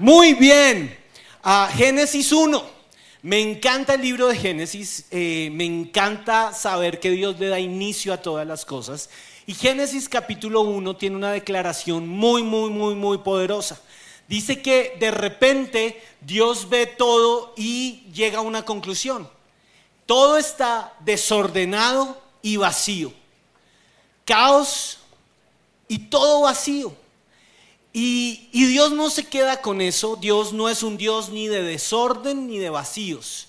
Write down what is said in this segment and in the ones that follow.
Muy bien, a Génesis 1. Me encanta el libro de Génesis, eh, me encanta saber que Dios le da inicio a todas las cosas. Y Génesis capítulo 1 tiene una declaración muy, muy, muy, muy poderosa. Dice que de repente Dios ve todo y llega a una conclusión. Todo está desordenado y vacío. Caos y todo vacío. Y, Dios no se queda con eso. Dios no es un Dios ni de desorden ni de vacíos.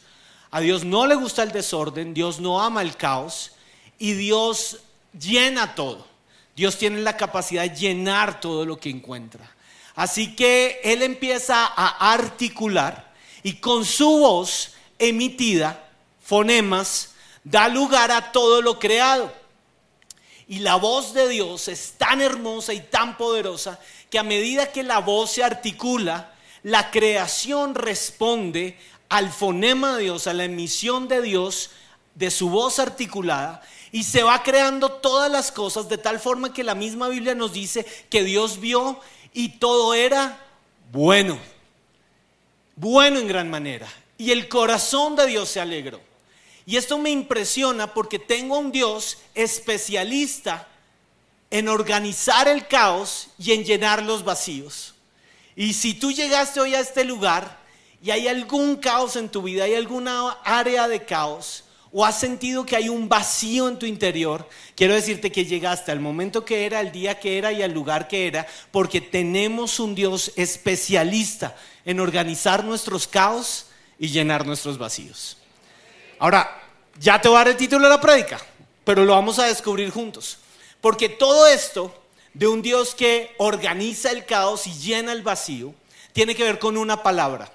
A Dios no le gusta el desorden, Dios no ama el caos y Dios llena todo. Dios tiene la capacidad de llenar todo lo que encuentra. Así que Él empieza a articular y con su voz emitida, fonemas, da lugar a todo lo creado. Y la voz de Dios es tan hermosa y tan poderosa a medida que la voz se articula, la creación responde al fonema de Dios, a la emisión de Dios, de su voz articulada, y se va creando todas las cosas de tal forma que la misma Biblia nos dice que Dios vio y todo era bueno, bueno en gran manera. Y el corazón de Dios se alegró. Y esto me impresiona porque tengo un Dios especialista en organizar el caos y en llenar los vacíos. Y si tú llegaste hoy a este lugar y hay algún caos en tu vida, hay alguna área de caos, o has sentido que hay un vacío en tu interior, quiero decirte que llegaste al momento que era, al día que era y al lugar que era, porque tenemos un Dios especialista en organizar nuestros caos y llenar nuestros vacíos. Ahora, ya te voy a dar el título de la prédica, pero lo vamos a descubrir juntos. Porque todo esto de un Dios que organiza el caos y llena el vacío tiene que ver con una palabra,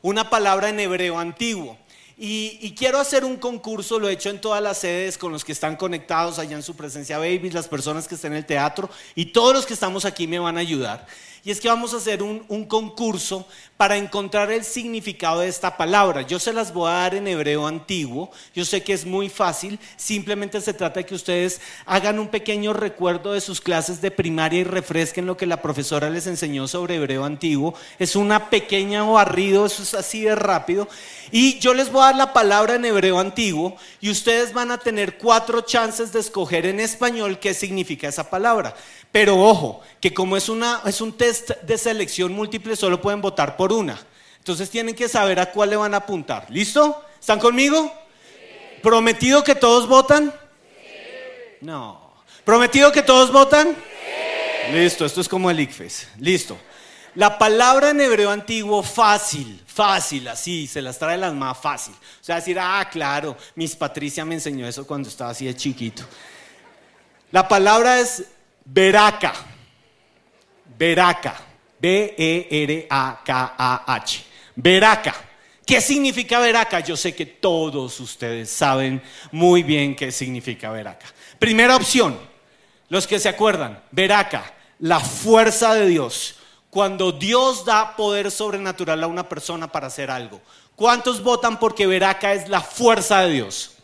una palabra en hebreo antiguo. Y, quiero hacer un concurso, lo he hecho en todas las sedes con los que están conectados allá en su presencia, babies, las personas que están en el teatro y todos los que estamos aquí me van a ayudar. Y es que vamos a hacer un, concurso para encontrar el significado de esta palabra. Yo se las voy a dar en hebreo antiguo. Yo sé que es muy fácil. Simplemente se trata de que ustedes hagan un pequeño recuerdo de sus clases de primaria y refresquen lo que la profesora les enseñó sobre hebreo antiguo. Es una pequeña barrido, eso es así de rápido. Y yo les voy a dar la palabra en hebreo antiguo y ustedes van a tener cuatro chances de escoger en español qué significa esa palabra. Pero ojo, que como es, una, es un test de selección múltiple, solo pueden votar por una. Entonces tienen que saber a cuál le van a apuntar. ¿Listo? ¿Están conmigo? ¿Prometido que todos votan? No. ¿Prometido que todos votan? Listo, esto es como el ICFES. Listo. La palabra en hebreo antiguo fácil, fácil, así, se las trae las más fácil. O sea, decir, ah, claro, Miss Patricia me enseñó eso cuando estaba así de chiquito. La palabra es Veraca. Veraca. B-E-R-A-K-A-H. Veraca. ¿Qué significa veraca? Yo sé que todos ustedes saben muy bien qué significa veraca. Primera opción, los que se acuerdan, veraca, la fuerza de Dios. Cuando Dios da poder sobrenatural a una persona para hacer algo. ¿Cuántos votan porque veraca es la fuerza de Dios?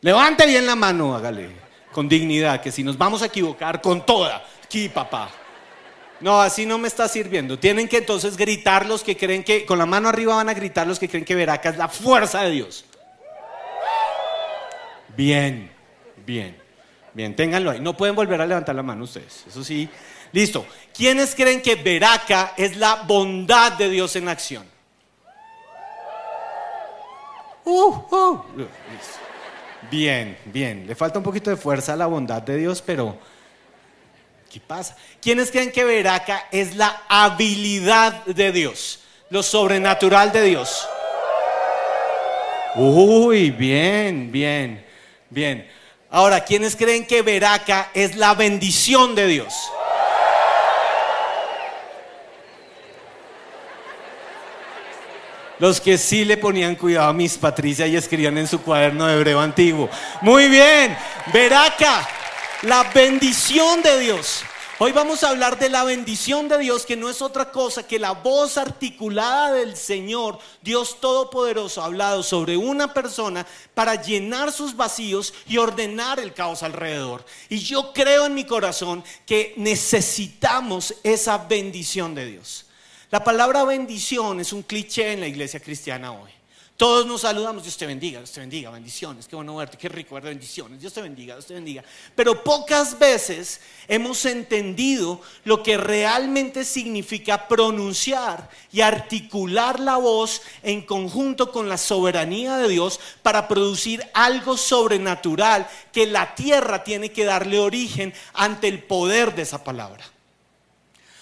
Levante bien la mano, hágale con dignidad, que si nos vamos a equivocar con toda, aquí papá. No, así no me está sirviendo. Tienen que entonces gritar los que creen que, con la mano arriba van a gritar los que creen que Veraca es la fuerza de Dios. Bien, bien, bien, ténganlo ahí. No pueden volver a levantar la mano ustedes, eso sí. Listo. ¿Quiénes creen que Veraca es la bondad de Dios en acción? Uh, uh. Listo. Bien, bien. Le falta un poquito de fuerza a la bondad de Dios, pero ¿qué pasa? ¿Quiénes creen que Veraca es la habilidad de Dios? Lo sobrenatural de Dios. Uy, bien, bien, bien. Ahora, ¿quiénes creen que Veraca es la bendición de Dios? Los que sí le ponían cuidado a mis Patricia y escribían en su cuaderno de hebreo antiguo. Muy bien, Veraca, la bendición de Dios. Hoy vamos a hablar de la bendición de Dios, que no es otra cosa que la voz articulada del Señor, Dios Todopoderoso, hablado sobre una persona para llenar sus vacíos y ordenar el caos alrededor. Y yo creo en mi corazón que necesitamos esa bendición de Dios. La palabra bendición es un cliché en la iglesia cristiana hoy. Todos nos saludamos, Dios te bendiga, Dios te bendiga, bendiciones, qué bueno verte, qué rico verte, bendiciones, Dios te bendiga, Dios te bendiga. Pero pocas veces hemos entendido lo que realmente significa pronunciar y articular la voz en conjunto con la soberanía de Dios para producir algo sobrenatural que la tierra tiene que darle origen ante el poder de esa palabra.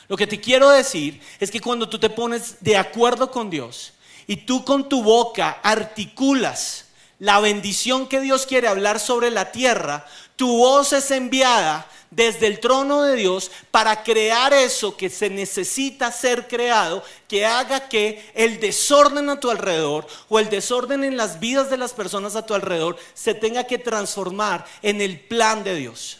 Lo que te quiero decir es que cuando tú te pones de acuerdo con Dios, y tú con tu boca articulas la bendición que Dios quiere hablar sobre la tierra, tu voz es enviada desde el trono de Dios para crear eso que se necesita ser creado, que haga que el desorden a tu alrededor o el desorden en las vidas de las personas a tu alrededor se tenga que transformar en el plan de Dios.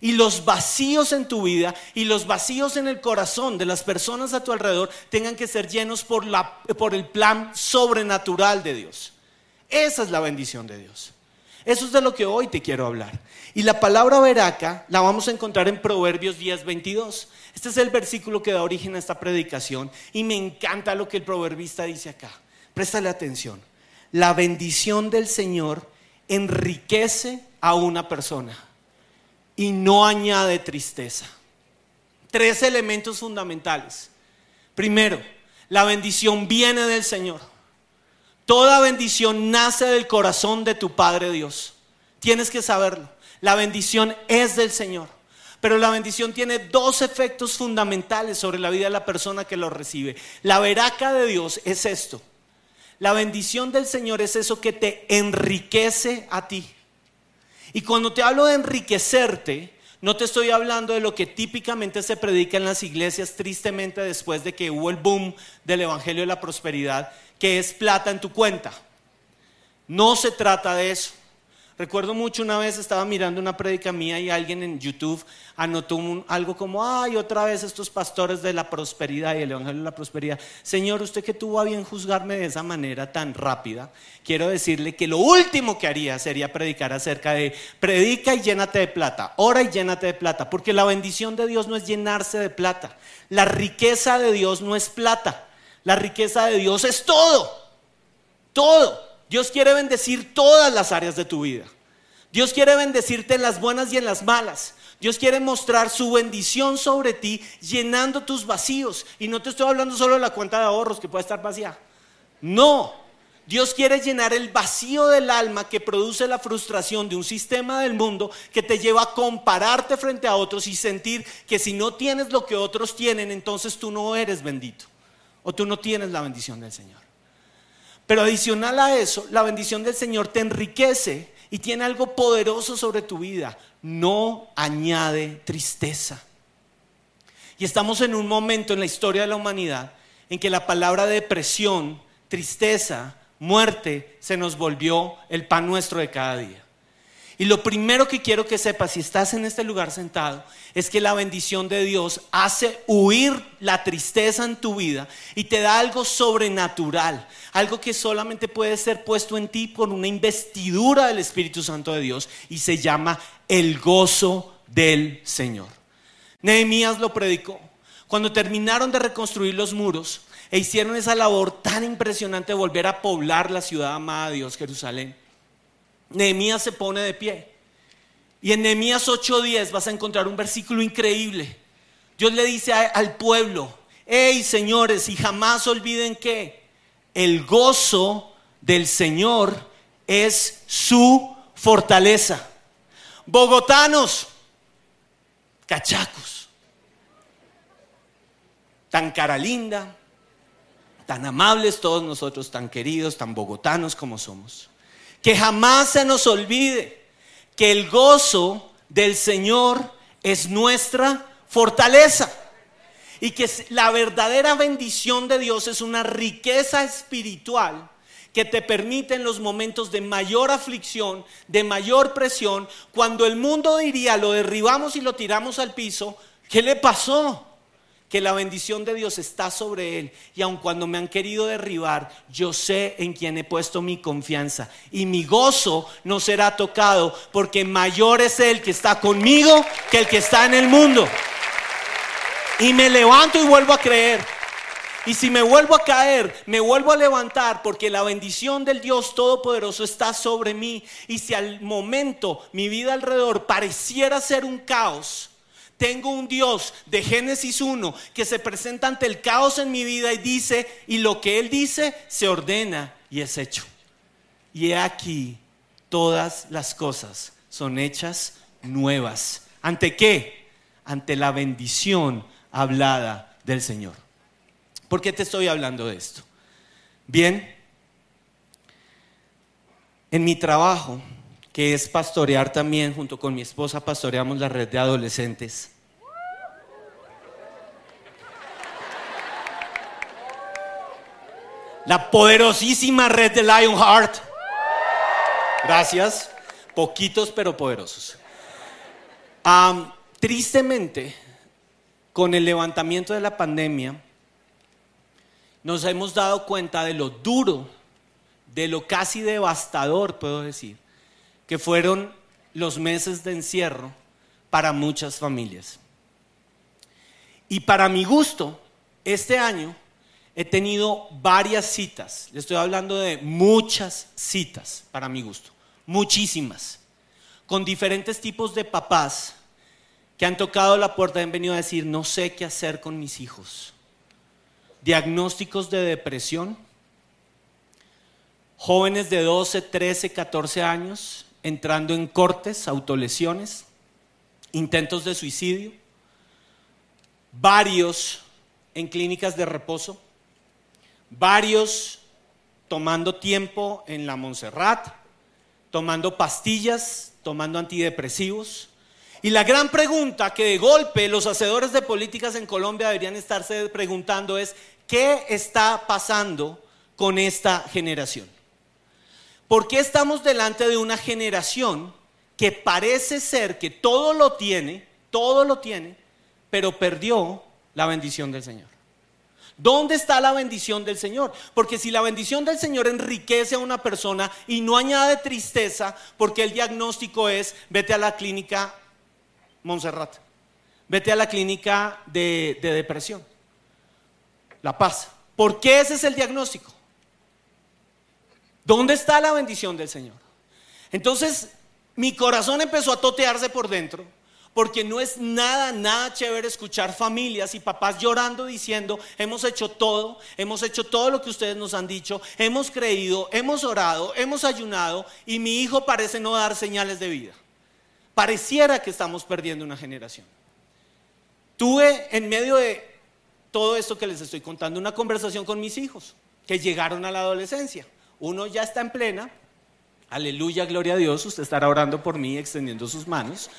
Y los vacíos en tu vida y los vacíos en el corazón de las personas a tu alrededor tengan que ser llenos por, la, por el plan sobrenatural de Dios. Esa es la bendición de Dios. Eso es de lo que hoy te quiero hablar. Y la palabra veraca la vamos a encontrar en Proverbios 10, 22. Este es el versículo que da origen a esta predicación y me encanta lo que el proverbista dice acá. Préstale atención. La bendición del Señor enriquece a una persona y no añade tristeza. Tres elementos fundamentales. Primero, la bendición viene del Señor. Toda bendición nace del corazón de tu Padre Dios. Tienes que saberlo. La bendición es del Señor. Pero la bendición tiene dos efectos fundamentales sobre la vida de la persona que lo recibe. La veraca de Dios es esto. La bendición del Señor es eso que te enriquece a ti. Y cuando te hablo de enriquecerte, no te estoy hablando de lo que típicamente se predica en las iglesias, tristemente después de que hubo el boom del Evangelio de la Prosperidad, que es plata en tu cuenta. No se trata de eso. Recuerdo mucho una vez estaba mirando una prédica mía y alguien en YouTube anotó algo como, ay, otra vez estos pastores de la prosperidad y el evangelio de la prosperidad. Señor, usted que tuvo a bien juzgarme de esa manera tan rápida, quiero decirle que lo último que haría sería predicar acerca de predica y llénate de plata, ora y llénate de plata, porque la bendición de Dios no es llenarse de plata, la riqueza de Dios no es plata, la riqueza de Dios es todo, todo. Dios quiere bendecir todas las áreas de tu vida. Dios quiere bendecirte en las buenas y en las malas. Dios quiere mostrar su bendición sobre ti llenando tus vacíos. Y no te estoy hablando solo de la cuenta de ahorros que puede estar vacía. No, Dios quiere llenar el vacío del alma que produce la frustración de un sistema del mundo que te lleva a compararte frente a otros y sentir que si no tienes lo que otros tienen, entonces tú no eres bendito o tú no tienes la bendición del Señor. Pero adicional a eso, la bendición del Señor te enriquece y tiene algo poderoso sobre tu vida. No añade tristeza. Y estamos en un momento en la historia de la humanidad en que la palabra depresión, tristeza, muerte se nos volvió el pan nuestro de cada día. Y lo primero que quiero que sepas, si estás en este lugar sentado, es que la bendición de Dios hace huir la tristeza en tu vida y te da algo sobrenatural, algo que solamente puede ser puesto en ti por una investidura del Espíritu Santo de Dios y se llama el gozo del Señor. Nehemías lo predicó. Cuando terminaron de reconstruir los muros e hicieron esa labor tan impresionante de volver a poblar la ciudad amada de Dios, Jerusalén, Nehemías se pone de pie. Y en Nehemías 8:10 vas a encontrar un versículo increíble. Dios le dice al pueblo, hey señores, y jamás olviden que el gozo del Señor es su fortaleza. Bogotanos, cachacos, tan cara linda, tan amables todos nosotros, tan queridos, tan bogotanos como somos. Que jamás se nos olvide que el gozo del Señor es nuestra fortaleza. Y que la verdadera bendición de Dios es una riqueza espiritual que te permite en los momentos de mayor aflicción, de mayor presión, cuando el mundo diría, lo derribamos y lo tiramos al piso, ¿qué le pasó? Que la bendición de Dios está sobre él. Y aun cuando me han querido derribar, yo sé en quién he puesto mi confianza. Y mi gozo no será tocado, porque mayor es el que está conmigo que el que está en el mundo. Y me levanto y vuelvo a creer. Y si me vuelvo a caer, me vuelvo a levantar porque la bendición del Dios Todopoderoso está sobre mí. Y si al momento mi vida alrededor pareciera ser un caos, tengo un Dios de Génesis 1 que se presenta ante el caos en mi vida y dice, y lo que Él dice se ordena y es hecho. Y he aquí, todas las cosas son hechas nuevas. ¿Ante qué? Ante la bendición hablada del Señor. ¿Por qué te estoy hablando de esto? Bien, en mi trabajo, que es pastorear también, junto con mi esposa pastoreamos la red de adolescentes. La poderosísima red de Lionheart. Gracias. Poquitos pero poderosos. tristemente, con el levantamiento de la pandemia, nos hemos dado cuenta de lo duro, de lo casi devastador, puedo decir, que fueron los meses de encierro para muchas familias. Y para mi gusto, este año he tenido varias citas, le estoy hablando de muchas citas para mi gusto, muchísimas, con diferentes tipos de papás que han tocado la puerta y han venido a decir, no sé qué hacer con mis hijos diagnósticos de depresión, jóvenes de 12, 13, 14 años entrando en cortes, autolesiones, intentos de suicidio, varios en clínicas de reposo, varios tomando tiempo en la Montserrat, tomando pastillas, tomando antidepresivos. Y la gran pregunta que de golpe los hacedores de políticas en Colombia deberían estarse preguntando es, ¿Qué está pasando con esta generación? ¿Por qué estamos delante de una generación que parece ser que todo lo tiene, todo lo tiene, pero perdió la bendición del Señor? ¿Dónde está la bendición del Señor? Porque si la bendición del Señor enriquece a una persona y no añade tristeza, porque el diagnóstico es, vete a la clínica Montserrat, vete a la clínica de, de depresión la paz. ¿Por qué ese es el diagnóstico? ¿Dónde está la bendición del Señor? Entonces, mi corazón empezó a totearse por dentro, porque no es nada, nada chévere escuchar familias y papás llorando diciendo, hemos hecho todo, hemos hecho todo lo que ustedes nos han dicho, hemos creído, hemos orado, hemos ayunado y mi hijo parece no dar señales de vida. Pareciera que estamos perdiendo una generación. Tuve en medio de todo esto que les estoy contando, una conversación con mis hijos que llegaron a la adolescencia. Uno ya está en plena, aleluya, gloria a Dios, usted estará orando por mí extendiendo sus manos.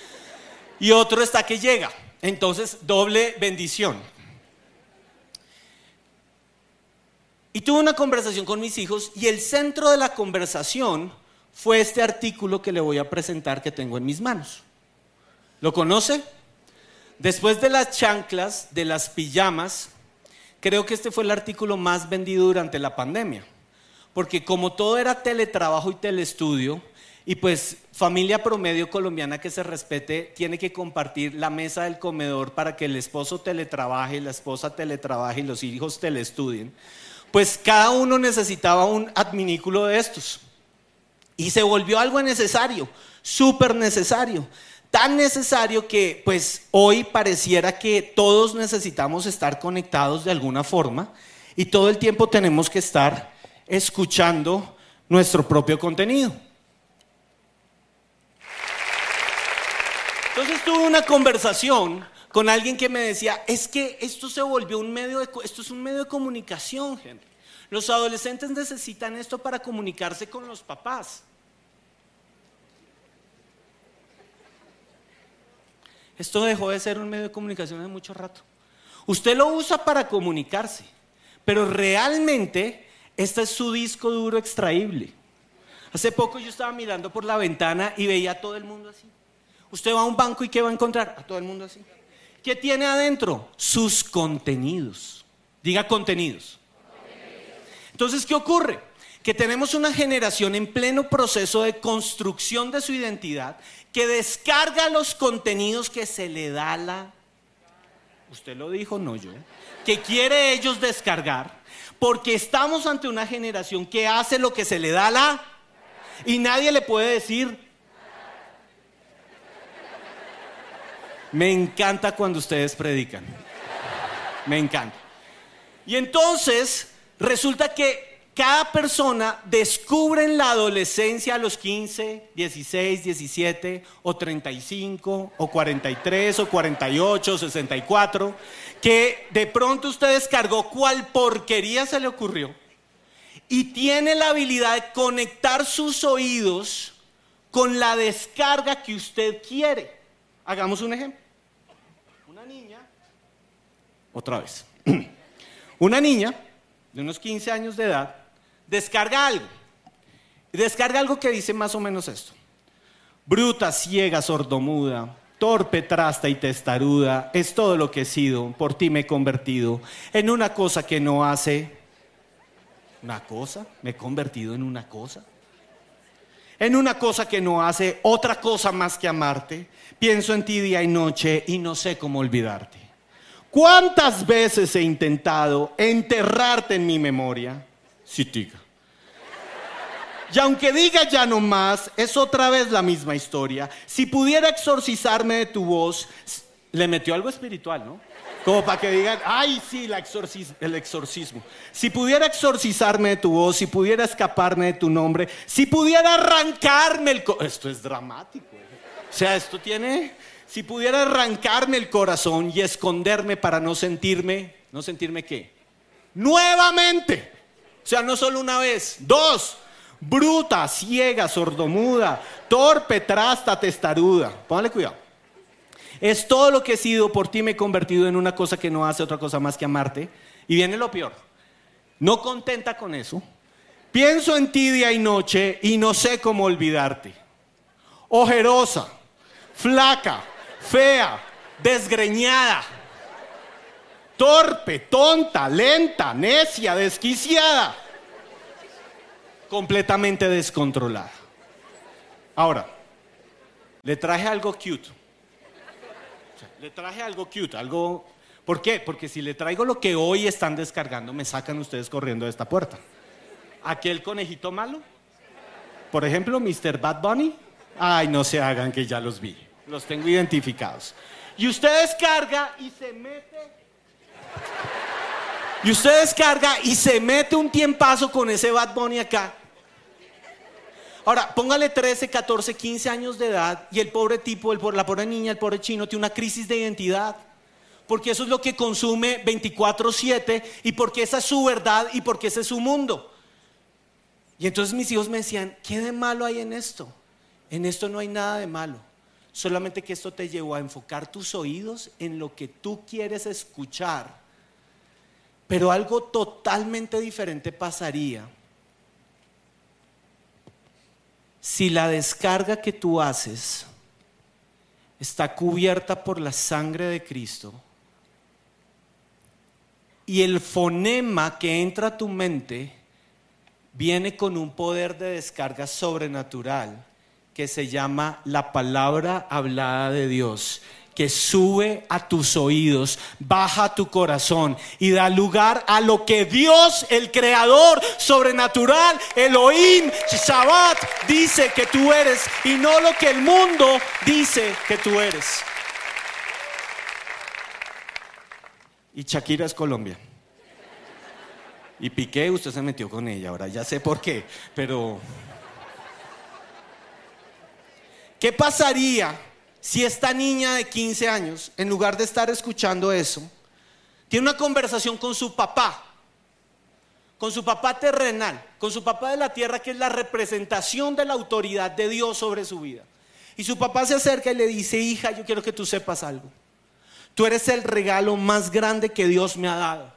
Y otro está que llega. Entonces, doble bendición. Y tuve una conversación con mis hijos y el centro de la conversación fue este artículo que le voy a presentar que tengo en mis manos. ¿Lo conoce? Después de las chanclas, de las pijamas, creo que este fue el artículo más vendido durante la pandemia. Porque como todo era teletrabajo y telestudio, y pues familia promedio colombiana que se respete tiene que compartir la mesa del comedor para que el esposo teletrabaje, la esposa teletrabaje y los hijos telestudien, pues cada uno necesitaba un adminículo de estos. Y se volvió algo necesario, súper necesario tan necesario que pues hoy pareciera que todos necesitamos estar conectados de alguna forma y todo el tiempo tenemos que estar escuchando nuestro propio contenido. Entonces tuve una conversación con alguien que me decía, es que esto se volvió un medio de, esto es un medio de comunicación, gente. Los adolescentes necesitan esto para comunicarse con los papás. Esto dejó de ser un medio de comunicación hace mucho rato. Usted lo usa para comunicarse, pero realmente este es su disco duro extraíble. Hace poco yo estaba mirando por la ventana y veía a todo el mundo así. Usted va a un banco y ¿qué va a encontrar? A todo el mundo así. ¿Qué tiene adentro? Sus contenidos. Diga contenidos. Entonces, ¿qué ocurre? Que tenemos una generación en pleno proceso de construcción de su identidad que descarga los contenidos que se le da la... usted lo dijo, no yo, que quiere ellos descargar, porque estamos ante una generación que hace lo que se le da la... Y nadie le puede decir... Me encanta cuando ustedes predican. Me encanta. Y entonces resulta que cada persona descubre en la adolescencia a los 15, 16, 17 o 35 o 43 o 48 o 64 que de pronto usted descargó cuál porquería se le ocurrió y tiene la habilidad de conectar sus oídos con la descarga que usted quiere. Hagamos un ejemplo. Una niña, otra vez, una niña de unos 15 años de edad descarga algo. Descarga algo que dice más o menos esto. Bruta, ciega, sordomuda, torpe, trasta y testaruda, es todo lo que he sido, por ti me he convertido en una cosa que no hace. ¿Una cosa? ¿Me he convertido en una cosa? En una cosa que no hace otra cosa más que amarte. Pienso en ti día y noche y no sé cómo olvidarte. ¿Cuántas veces he intentado enterrarte en mi memoria? Sitica. Y aunque diga ya no más, es otra vez la misma historia. Si pudiera exorcizarme de tu voz, le metió algo espiritual, ¿no? Como para que digan, ay, sí, el exorcismo. Si pudiera exorcizarme de tu voz, si pudiera escaparme de tu nombre, si pudiera arrancarme el... Esto es dramático. ¿eh? O sea, esto tiene... Si pudiera arrancarme el corazón y esconderme para no sentirme, ¿no sentirme qué? Nuevamente. O sea, no solo una vez, dos. Bruta, ciega, sordomuda, torpe, trasta, testaruda. Póngale cuidado. Es todo lo que he sido, por ti me he convertido en una cosa que no hace otra cosa más que amarte. Y viene lo peor. No contenta con eso. Pienso en ti día y noche y no sé cómo olvidarte. Ojerosa, flaca, fea, desgreñada torpe, tonta, lenta, necia, desquiciada, completamente descontrolada. Ahora, le traje algo cute. Le traje algo cute, algo... ¿Por qué? Porque si le traigo lo que hoy están descargando, me sacan ustedes corriendo de esta puerta. Aquel conejito malo, por ejemplo, Mr. Bad Bunny. Ay, no se hagan que ya los vi. Los tengo identificados. Y usted descarga y se mete y usted descarga y se mete un tiempazo con ese Bad Bunny acá. Ahora, póngale 13, 14, 15 años de edad y el pobre tipo, el, la pobre niña, el pobre chino tiene una crisis de identidad. Porque eso es lo que consume 24/7 y porque esa es su verdad y porque ese es su mundo. Y entonces mis hijos me decían, ¿qué de malo hay en esto? En esto no hay nada de malo. Solamente que esto te llevó a enfocar tus oídos en lo que tú quieres escuchar pero algo totalmente diferente pasaría si la descarga que tú haces está cubierta por la sangre de Cristo y el fonema que entra a tu mente viene con un poder de descarga sobrenatural que se llama la palabra hablada de Dios que sube a tus oídos, baja tu corazón y da lugar a lo que Dios, el creador sobrenatural, Elohim, Shabbat, dice que tú eres y no lo que el mundo dice que tú eres. Y Shakira es Colombia. Y Piqué, usted se metió con ella, ahora ya sé por qué, pero... ¿Qué pasaría si esta niña de 15 años, en lugar de estar escuchando eso, tiene una conversación con su papá, con su papá terrenal, con su papá de la tierra, que es la representación de la autoridad de Dios sobre su vida. Y su papá se acerca y le dice, hija, yo quiero que tú sepas algo. Tú eres el regalo más grande que Dios me ha dado.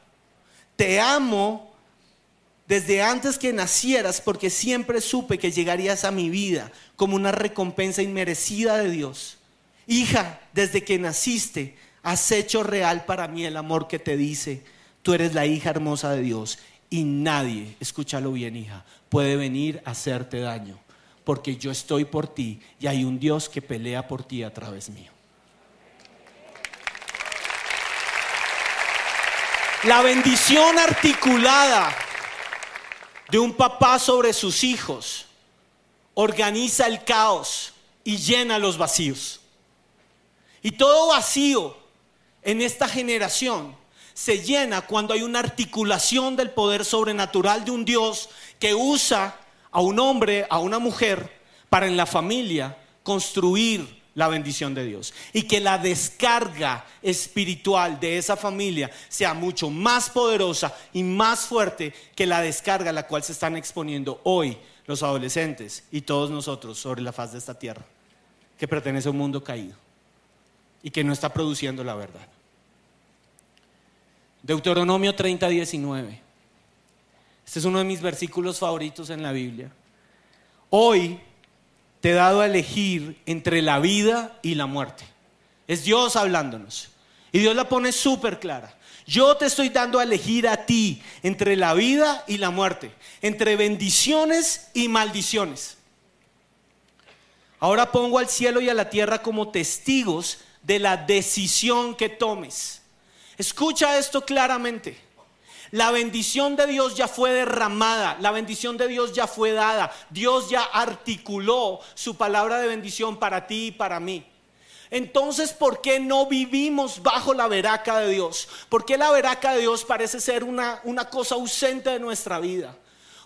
Te amo desde antes que nacieras porque siempre supe que llegarías a mi vida como una recompensa inmerecida de Dios. Hija, desde que naciste, has hecho real para mí el amor que te dice, tú eres la hija hermosa de Dios y nadie, escúchalo bien hija, puede venir a hacerte daño, porque yo estoy por ti y hay un Dios que pelea por ti a través mío. La bendición articulada de un papá sobre sus hijos organiza el caos y llena los vacíos. Y todo vacío en esta generación se llena cuando hay una articulación del poder sobrenatural de un Dios que usa a un hombre, a una mujer, para en la familia construir la bendición de Dios. Y que la descarga espiritual de esa familia sea mucho más poderosa y más fuerte que la descarga a la cual se están exponiendo hoy los adolescentes y todos nosotros sobre la faz de esta tierra, que pertenece a un mundo caído y que no está produciendo la verdad. Deuteronomio 30, 19. Este es uno de mis versículos favoritos en la Biblia. Hoy te he dado a elegir entre la vida y la muerte. Es Dios hablándonos. Y Dios la pone súper clara. Yo te estoy dando a elegir a ti entre la vida y la muerte, entre bendiciones y maldiciones. Ahora pongo al cielo y a la tierra como testigos de la decisión que tomes. Escucha esto claramente. La bendición de Dios ya fue derramada, la bendición de Dios ya fue dada. Dios ya articuló su palabra de bendición para ti y para mí. Entonces, ¿por qué no vivimos bajo la veraca de Dios? ¿Por qué la veraca de Dios parece ser una, una cosa ausente de nuestra vida?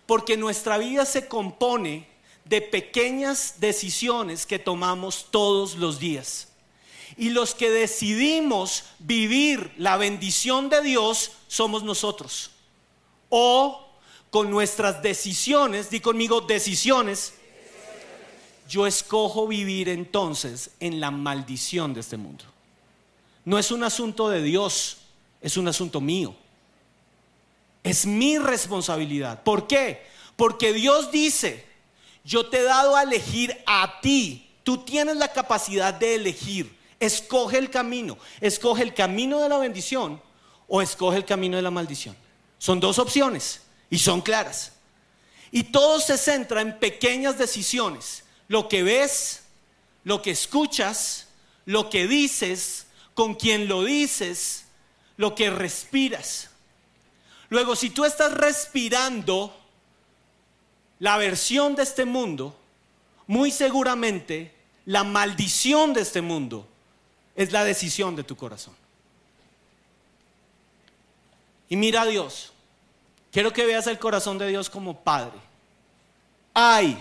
Porque nuestra vida se compone de pequeñas decisiones que tomamos todos los días. Y los que decidimos vivir la bendición de Dios somos nosotros. O con nuestras decisiones, di conmigo decisiones, yo escojo vivir entonces en la maldición de este mundo. No es un asunto de Dios, es un asunto mío. Es mi responsabilidad. ¿Por qué? Porque Dios dice, yo te he dado a elegir a ti. Tú tienes la capacidad de elegir. Escoge el camino. Escoge el camino de la bendición o escoge el camino de la maldición. Son dos opciones y son claras. Y todo se centra en pequeñas decisiones. Lo que ves, lo que escuchas, lo que dices, con quien lo dices, lo que respiras. Luego, si tú estás respirando la versión de este mundo, muy seguramente la maldición de este mundo es la decisión de tu corazón. Y mira a Dios. Quiero que veas el corazón de Dios como Padre. Ay,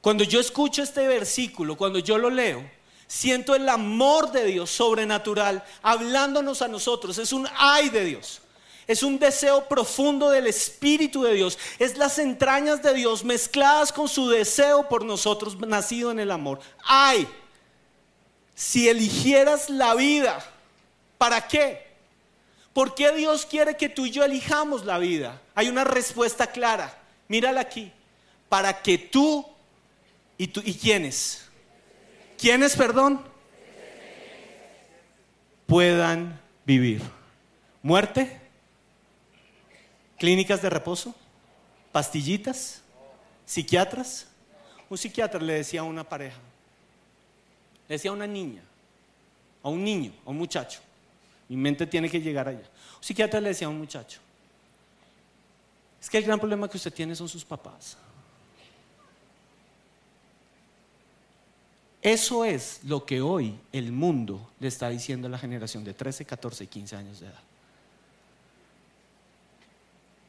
cuando yo escucho este versículo, cuando yo lo leo, siento el amor de Dios sobrenatural hablándonos a nosotros. Es un ay de Dios. Es un deseo profundo del Espíritu de Dios. Es las entrañas de Dios mezcladas con su deseo por nosotros, nacido en el amor. Ay, si eligieras la vida, ¿para qué? ¿Por qué Dios quiere que tú y yo elijamos la vida? Hay una respuesta clara. Mírala aquí. Para que tú y tú y quiénes? ¿Quiénes, perdón? puedan vivir. Muerte, clínicas de reposo, pastillitas, psiquiatras. Un psiquiatra le decía a una pareja, le decía a una niña, a un niño, a un muchacho. Mi mente tiene que llegar allá. Un psiquiatra le decía a un muchacho, es que el gran problema que usted tiene son sus papás. Eso es lo que hoy el mundo le está diciendo a la generación de 13, 14 y 15 años de edad.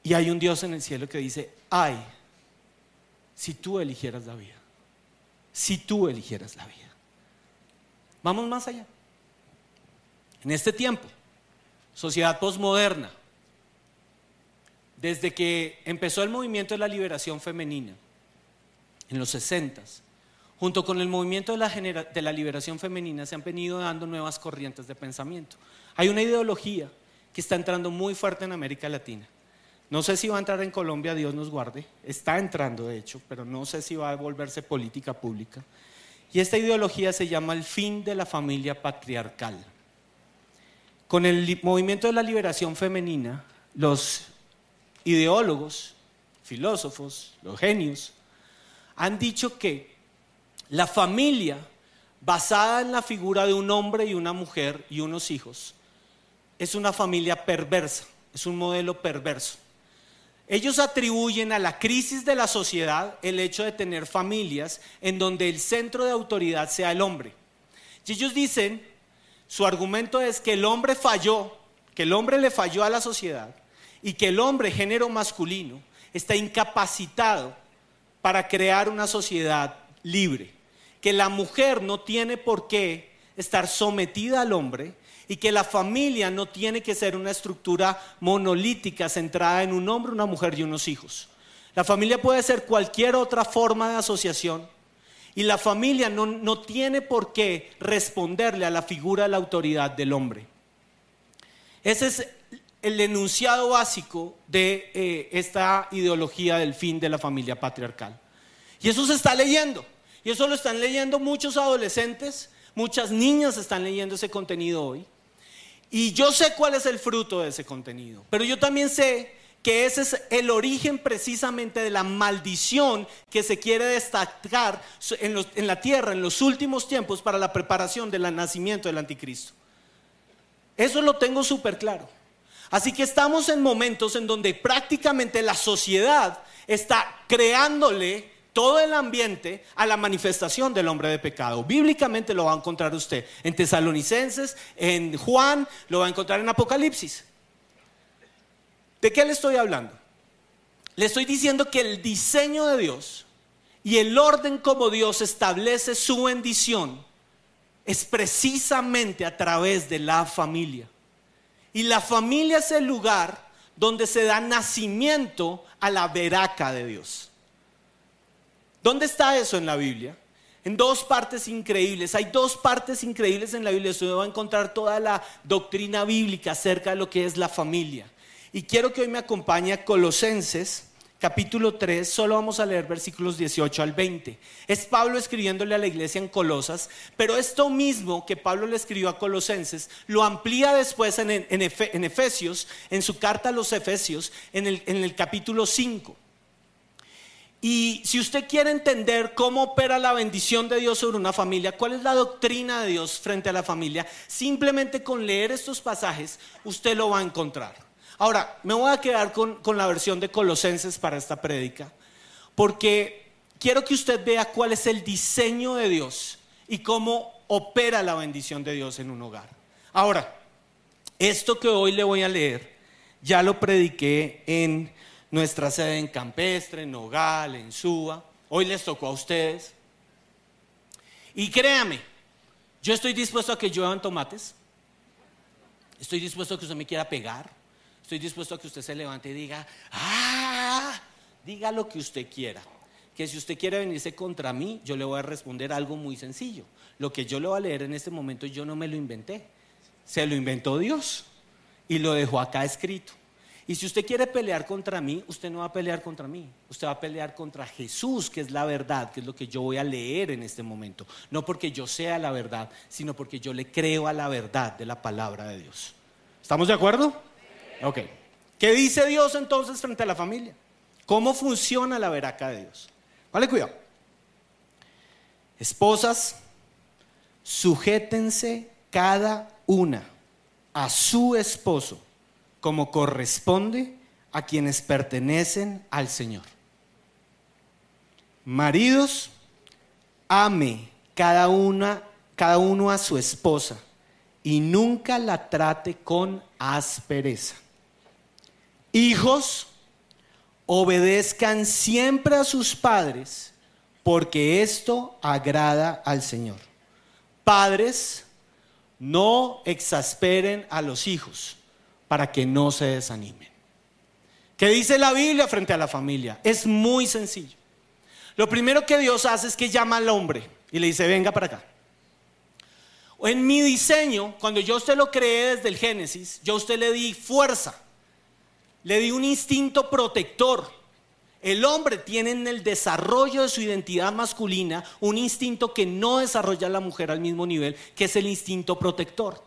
Y hay un Dios en el cielo que dice, ay, si tú eligieras la vida, si tú eligieras la vida. Vamos más allá. En este tiempo, sociedad posmoderna, desde que empezó el movimiento de la liberación femenina, en los 60, junto con el movimiento de la, liberación femenina, se han venido dando nuevas corrientes de pensamiento. Hay una ideología que está entrando muy fuerte en América Latina. No sé si va a entrar en Colombia, Dios nos guarde. Está entrando, de hecho, pero no sé si va a volverse política pública. Y esta ideología se llama el fin de la familia patriarcal. Con el movimiento de la liberación femenina, los ideólogos, filósofos, los genios, han dicho que la familia basada en la figura de un hombre y una mujer y unos hijos es una familia perversa, es un modelo perverso. Ellos atribuyen a la crisis de la sociedad el hecho de tener familias en donde el centro de autoridad sea el hombre. Y ellos dicen, su argumento es que el hombre falló, que el hombre le falló a la sociedad y que el hombre, género masculino, está incapacitado para crear una sociedad libre, que la mujer no tiene por qué estar sometida al hombre y que la familia no tiene que ser una estructura monolítica centrada en un hombre, una mujer y unos hijos. La familia puede ser cualquier otra forma de asociación y la familia no, tiene por qué responderle a la figura de la autoridad del hombre. Ese es el enunciado básico de eh, esta ideología del fin de la familia patriarcal. Y eso se está leyendo. Y eso lo están leyendo muchos adolescentes, muchas niñas están leyendo ese contenido hoy. Y yo sé cuál es el fruto de ese contenido, pero yo también sé que ese es el origen precisamente de la maldición que se quiere destacar en, la tierra en los últimos tiempos para la preparación del nacimiento del anticristo. Eso lo tengo súper claro. Así que estamos en momentos en donde prácticamente la sociedad está creándole todo el ambiente a la manifestación del hombre de pecado. Bíblicamente lo va a encontrar usted en Tesalonicenses, en Juan, lo va a encontrar en Apocalipsis. ¿De qué le estoy hablando? Le estoy diciendo que el diseño de Dios y el orden como Dios establece su bendición es precisamente a través de la familia. Y la familia es el lugar donde se da nacimiento a la veraca de Dios. ¿Dónde está eso en la Biblia? En dos partes increíbles. Hay dos partes increíbles en la Biblia. Usted va a encontrar toda la doctrina bíblica acerca de lo que es la familia. Y quiero que hoy me acompañe a Colosenses, capítulo 3, solo vamos a leer versículos 18 al 20. Es Pablo escribiéndole a la iglesia en Colosas, pero esto mismo que Pablo le escribió a Colosenses, lo amplía después en, Efesios, en su carta a los Efesios, en el, en el capítulo 5. Y si usted quiere entender cómo opera la bendición de Dios sobre una familia, cuál es la doctrina de Dios frente a la familia, simplemente con leer estos pasajes usted lo va a encontrar. Ahora, me voy a quedar con, la versión de Colosenses para esta prédica, porque quiero que usted vea cuál es el diseño de Dios y cómo opera la bendición de Dios en un hogar. Ahora, esto que hoy le voy a leer, ya lo prediqué en nuestra sede en Campestre, en Nogal, en Suba. Hoy les tocó a ustedes. Y créame, yo estoy dispuesto a que lluevan tomates. Estoy dispuesto a que usted me quiera pegar. Estoy dispuesto a que usted se levante y diga, ah, diga lo que usted quiera. Que si usted quiere venirse contra mí, yo le voy a responder algo muy sencillo. Lo que yo le voy a leer en este momento, yo no me lo inventé. Se lo inventó Dios y lo dejó acá escrito. Y si usted quiere pelear contra mí, usted no va a pelear contra mí. Usted va a pelear contra Jesús, que es la verdad, que es lo que yo voy a leer en este momento. No porque yo sea la verdad, sino porque yo le creo a la verdad de la palabra de Dios. ¿Estamos de acuerdo? Ok. ¿Qué dice Dios entonces frente a la familia? ¿Cómo funciona la veraca de Dios? Vale, cuidado. Esposas, sujétense cada una a su esposo como corresponde a quienes pertenecen al Señor. Maridos, ame cada una, cada uno a su esposa y nunca la trate con aspereza. Hijos, obedezcan siempre a sus padres, porque esto agrada al Señor. Padres, no exasperen a los hijos para que no se desanimen. ¿Qué dice la Biblia frente a la familia? Es muy sencillo. Lo primero que Dios hace es que llama al hombre y le dice, venga para acá. En mi diseño, cuando yo usted lo creé desde el Génesis, yo a usted le di fuerza, le di un instinto protector. El hombre tiene en el desarrollo de su identidad masculina un instinto que no desarrolla la mujer al mismo nivel, que es el instinto protector.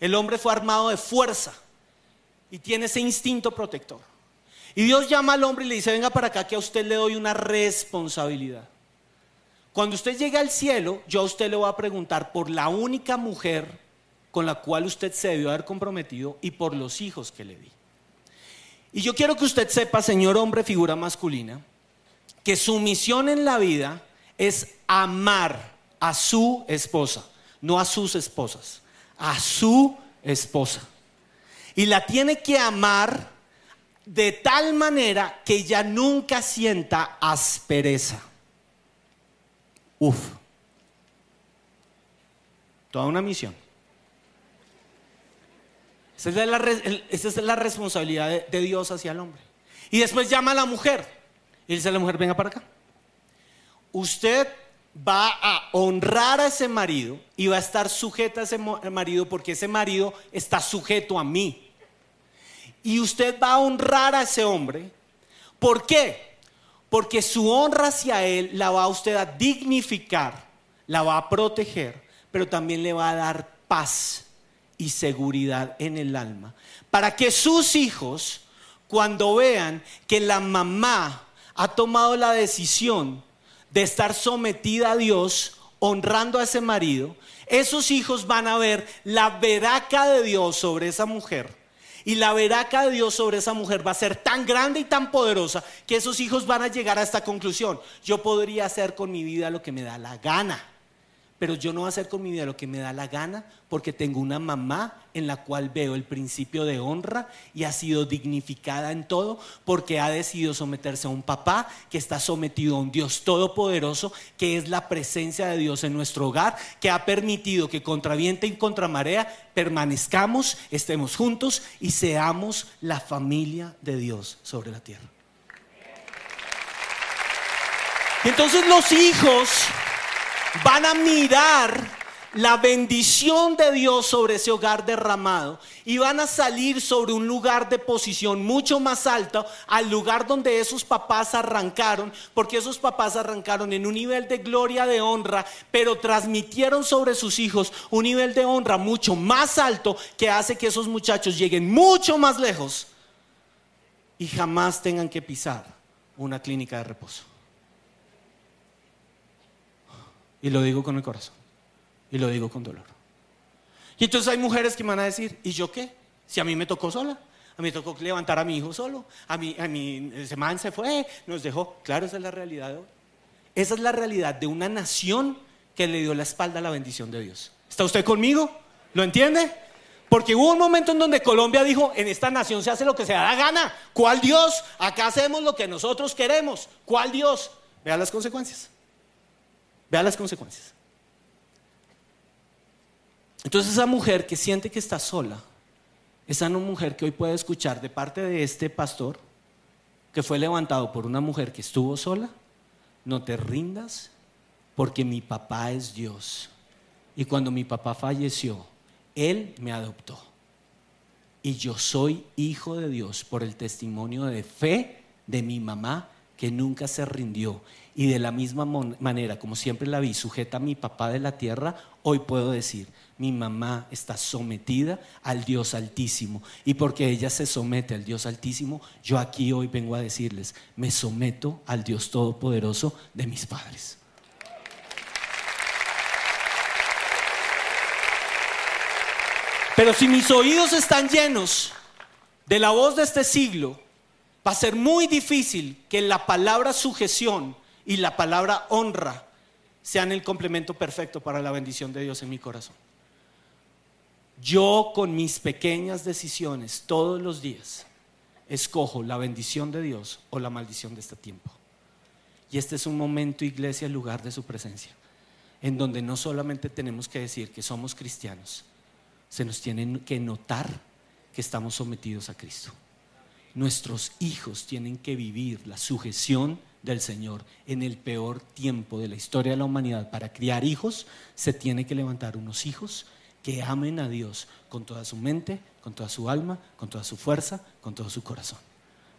El hombre fue armado de fuerza y tiene ese instinto protector. Y Dios llama al hombre y le dice, venga para acá que a usted le doy una responsabilidad. Cuando usted llegue al cielo, yo a usted le voy a preguntar por la única mujer con la cual usted se debió haber comprometido y por los hijos que le di. Y yo quiero que usted sepa, señor hombre, figura masculina, que su misión en la vida es amar a su esposa, no a sus esposas, a su esposa. Y la tiene que amar de tal manera que ella nunca sienta aspereza. Uf. Toda una misión. Esa es la, responsabilidad de, Dios hacia el hombre. Y después llama a la mujer. Y dice a la mujer, venga para acá. Usted va a honrar a ese marido y va a estar sujeta a ese marido porque ese marido está sujeto a mí. Y usted va a honrar a ese hombre. ¿Por qué? Porque su honra hacia él la va a usted a dignificar, la va a proteger, pero también le va a dar paz y seguridad en el alma. Para que sus hijos, cuando vean que la mamá ha tomado la decisión de estar sometida a Dios, honrando a ese marido, esos hijos van a ver la veraca de Dios sobre esa mujer. Y la veraca de Dios sobre esa mujer va a ser tan grande y tan poderosa que esos hijos van a llegar a esta conclusión. Yo podría hacer con mi vida lo que me da la gana pero yo no voy a hacer con mi vida lo que me da la gana porque tengo una mamá en la cual veo el principio de honra y ha sido dignificada en todo porque ha decidido someterse a un papá que está sometido a un Dios todopoderoso que es la presencia de Dios en nuestro hogar que ha permitido que contra viento y contra marea permanezcamos, estemos juntos y seamos la familia de Dios sobre la tierra. entonces los hijos van a mirar la bendición de Dios sobre ese hogar derramado y van a salir sobre un lugar de posición mucho más alto al lugar donde esos papás arrancaron, porque esos papás arrancaron en un nivel de gloria, de honra, pero transmitieron sobre sus hijos un nivel de honra mucho más alto que hace que esos muchachos lleguen mucho más lejos y jamás tengan que pisar una clínica de reposo. Y lo digo con el corazón. Y lo digo con dolor. Y entonces hay mujeres que me van a decir, ¿y yo qué? Si a mí me tocó sola. A mí me tocó levantar a mi hijo solo. A mí, a mí ese man se fue, nos dejó. Claro, esa es la realidad de hoy. Esa es la realidad de una nación que le dio la espalda a la bendición de Dios. ¿Está usted conmigo? ¿Lo entiende? Porque hubo un momento en donde Colombia dijo, en esta nación se hace lo que se da gana. ¿Cuál Dios? Acá hacemos lo que nosotros queremos. ¿Cuál Dios? Vea las consecuencias. Vea las consecuencias. Entonces esa mujer que siente que está sola, esa no mujer que hoy puede escuchar de parte de este pastor, que fue levantado por una mujer que estuvo sola, no te rindas porque mi papá es Dios. Y cuando mi papá falleció, Él me adoptó. Y yo soy hijo de Dios por el testimonio de fe de mi mamá que nunca se rindió y de la misma manera, como siempre la vi sujeta a mi papá de la tierra, hoy puedo decir, mi mamá está sometida al Dios altísimo. Y porque ella se somete al Dios altísimo, yo aquí hoy vengo a decirles, me someto al Dios todopoderoso de mis padres. Pero si mis oídos están llenos de la voz de este siglo, va a ser muy difícil que la palabra sujeción y la palabra honra sean el complemento perfecto para la bendición de Dios en mi corazón. Yo con mis pequeñas decisiones todos los días escojo la bendición de Dios o la maldición de este tiempo. Y este es un momento, iglesia, lugar de su presencia, en donde no solamente tenemos que decir que somos cristianos, se nos tiene que notar que estamos sometidos a Cristo. Nuestros hijos tienen que vivir la sujeción del Señor en el peor tiempo de la historia de la humanidad para criar hijos, se tiene que levantar unos hijos que amen a Dios con toda su mente, con toda su alma, con toda su fuerza, con todo su corazón.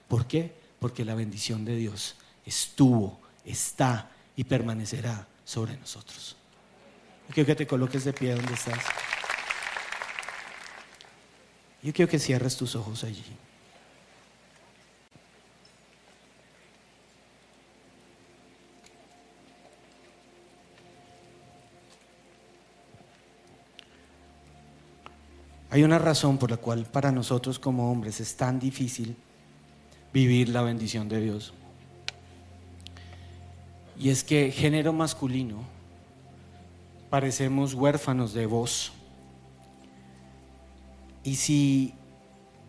¿Por qué? Porque la bendición de Dios estuvo, está y permanecerá sobre nosotros. Yo quiero que te coloques de pie donde estás. Yo quiero que cierres tus ojos allí. Hay una razón por la cual para nosotros como hombres es tan difícil vivir la bendición de Dios. Y es que género masculino parecemos huérfanos de voz. Y si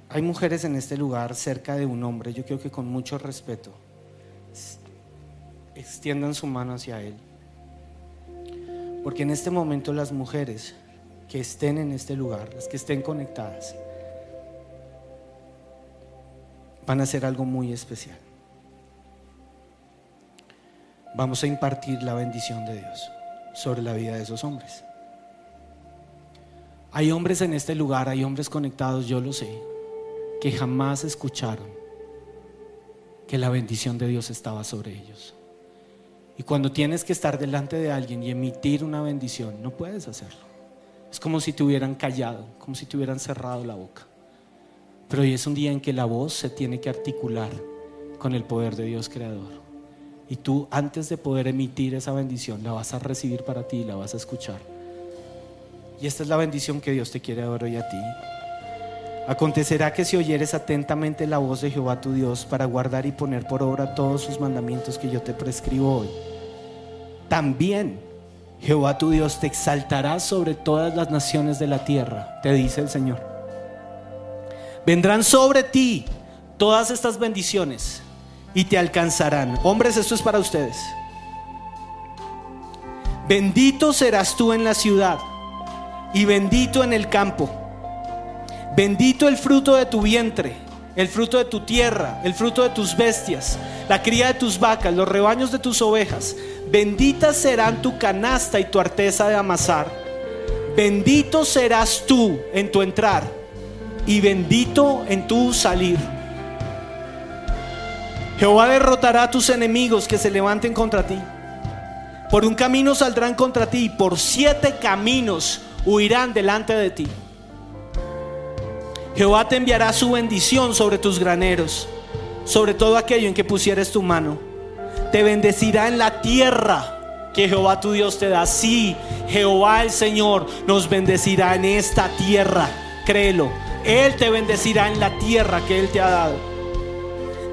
hay mujeres en este lugar cerca de un hombre, yo creo que con mucho respeto extiendan su mano hacia él. Porque en este momento las mujeres que estén en este lugar, las que estén conectadas, van a hacer algo muy especial. Vamos a impartir la bendición de Dios sobre la vida de esos hombres. Hay hombres en este lugar, hay hombres conectados, yo lo sé, que jamás escucharon que la bendición de Dios estaba sobre ellos. Y cuando tienes que estar delante de alguien y emitir una bendición, no puedes hacerlo. Es como si te hubieran callado, como si te hubieran cerrado la boca. Pero hoy es un día en que la voz se tiene que articular con el poder de Dios creador. Y tú antes de poder emitir esa bendición, la vas a recibir para ti, la vas a escuchar. Y esta es la bendición que Dios te quiere dar hoy a ti. Acontecerá que si oyeres atentamente la voz de Jehová tu Dios para guardar y poner por obra todos sus mandamientos que yo te prescribo hoy, también Jehová tu Dios te exaltará sobre todas las naciones de la tierra, te dice el Señor. Vendrán sobre ti todas estas bendiciones y te alcanzarán. Hombres, esto es para ustedes. Bendito serás tú en la ciudad y bendito en el campo. Bendito el fruto de tu vientre, el fruto de tu tierra, el fruto de tus bestias, la cría de tus vacas, los rebaños de tus ovejas. Bendita serán tu canasta y tu arteza de amasar. Bendito serás tú en tu entrar y bendito en tu salir. Jehová derrotará a tus enemigos que se levanten contra ti. Por un camino saldrán contra ti, y por siete caminos huirán delante de ti. Jehová te enviará su bendición sobre tus graneros, sobre todo aquello en que pusieres tu mano te bendecirá en la tierra que Jehová tu Dios te da. Sí, Jehová el Señor nos bendecirá en esta tierra. Créelo. Él te bendecirá en la tierra que Él te ha dado.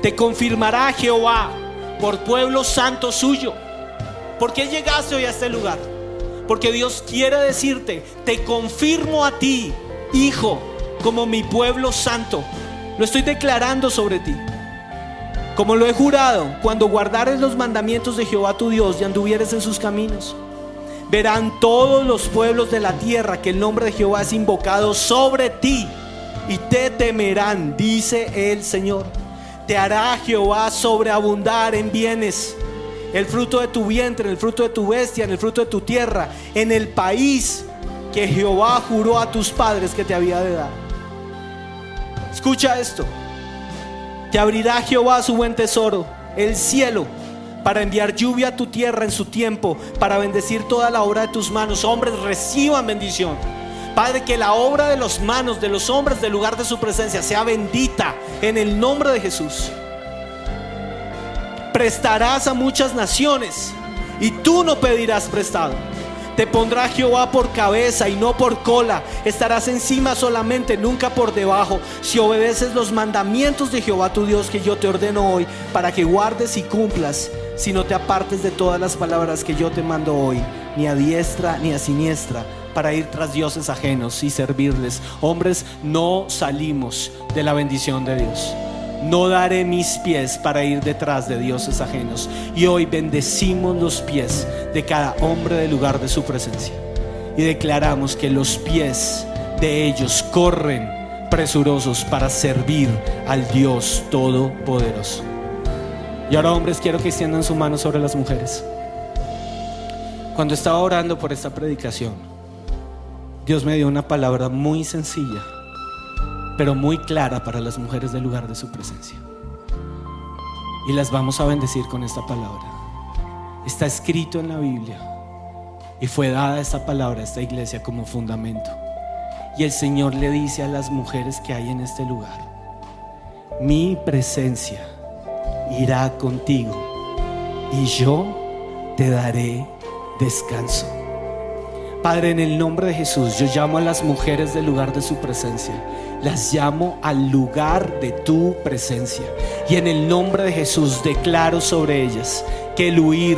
Te confirmará Jehová por pueblo santo suyo. ¿Por qué llegaste hoy a este lugar? Porque Dios quiere decirte, te confirmo a ti, hijo, como mi pueblo santo. Lo estoy declarando sobre ti. Como lo he jurado, cuando guardares los mandamientos de Jehová tu Dios y anduvieres en sus caminos, verán todos los pueblos de la tierra que el nombre de Jehová es invocado sobre ti y te temerán, dice el Señor. Te hará Jehová sobreabundar en bienes, el fruto de tu vientre, el fruto de tu bestia, en el fruto de tu tierra, en el país que Jehová juró a tus padres que te había de dar. Escucha esto. Te abrirá Jehová su buen tesoro, el cielo, para enviar lluvia a tu tierra en su tiempo, para bendecir toda la obra de tus manos. Hombres, reciban bendición. Padre, que la obra de los manos de los hombres del lugar de su presencia sea bendita en el nombre de Jesús. Prestarás a muchas naciones y tú no pedirás prestado. Te pondrá Jehová por cabeza y no por cola. Estarás encima solamente, nunca por debajo. Si obedeces los mandamientos de Jehová tu Dios que yo te ordeno hoy, para que guardes y cumplas, si no te apartes de todas las palabras que yo te mando hoy, ni a diestra ni a siniestra, para ir tras dioses ajenos y servirles. Hombres, no salimos de la bendición de Dios. No daré mis pies para ir detrás de dioses ajenos. Y hoy bendecimos los pies de cada hombre del lugar de su presencia. Y declaramos que los pies de ellos corren presurosos para servir al Dios Todopoderoso. Y ahora hombres, quiero que extiendan su mano sobre las mujeres. Cuando estaba orando por esta predicación, Dios me dio una palabra muy sencilla pero muy clara para las mujeres del lugar de su presencia. Y las vamos a bendecir con esta palabra. Está escrito en la Biblia y fue dada esta palabra a esta iglesia como fundamento. Y el Señor le dice a las mujeres que hay en este lugar, mi presencia irá contigo y yo te daré descanso. Padre, en el nombre de Jesús, yo llamo a las mujeres del lugar de su presencia. Las llamo al lugar de tu presencia. Y en el nombre de Jesús declaro sobre ellas que el huir,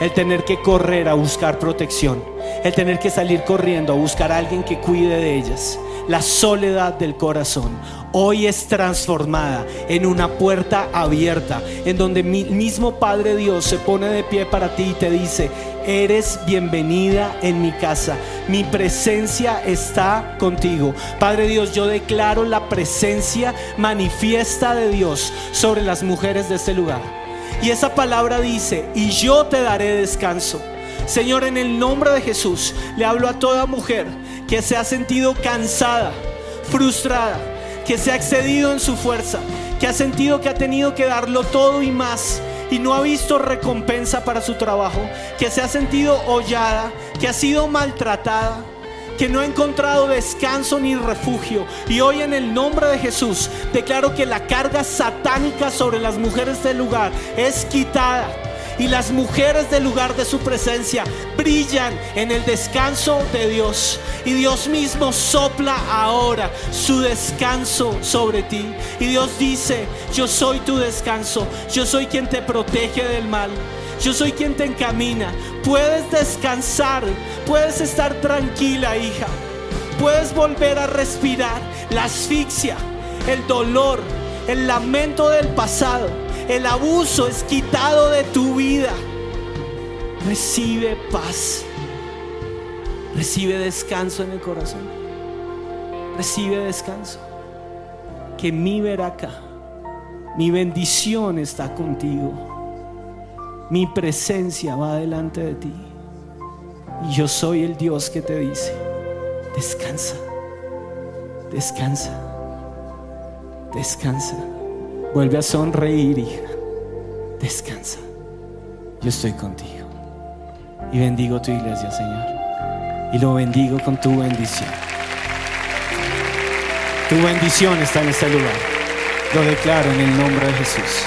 el tener que correr a buscar protección, el tener que salir corriendo a buscar a alguien que cuide de ellas, la soledad del corazón hoy es transformada en una puerta abierta, en donde mi mismo Padre Dios se pone de pie para ti y te dice, eres bienvenida en mi casa, mi presencia está contigo. Padre Dios, yo declaro la presencia manifiesta de Dios sobre las mujeres de este lugar. Y esa palabra dice, y yo te daré descanso. Señor, en el nombre de Jesús, le hablo a toda mujer que se ha sentido cansada, frustrada, que se ha excedido en su fuerza, que ha sentido que ha tenido que darlo todo y más y no ha visto recompensa para su trabajo, que se ha sentido hollada, que ha sido maltratada, que no ha encontrado descanso ni refugio. Y hoy en el nombre de Jesús declaro que la carga satánica sobre las mujeres del lugar es quitada y las mujeres del lugar de su presencia brillan en el descanso de Dios. Y Dios mismo sopla ahora su descanso sobre ti. Y Dios dice, yo soy tu descanso, yo soy quien te protege del mal. Yo soy quien te encamina. Puedes descansar, puedes estar tranquila, hija. Puedes volver a respirar la asfixia, el dolor, el lamento del pasado el abuso es quitado de tu vida. Recibe paz. Recibe descanso en el corazón. Recibe descanso. Que mi veraca, mi bendición está contigo. Mi presencia va delante de ti. Y yo soy el Dios que te dice, descansa, descansa, descansa. Vuelve a sonreír, hija. Descansa. Yo estoy contigo. Y bendigo tu iglesia, Señor. Y lo bendigo con tu bendición. Tu bendición está en este lugar. Lo declaro en el nombre de Jesús.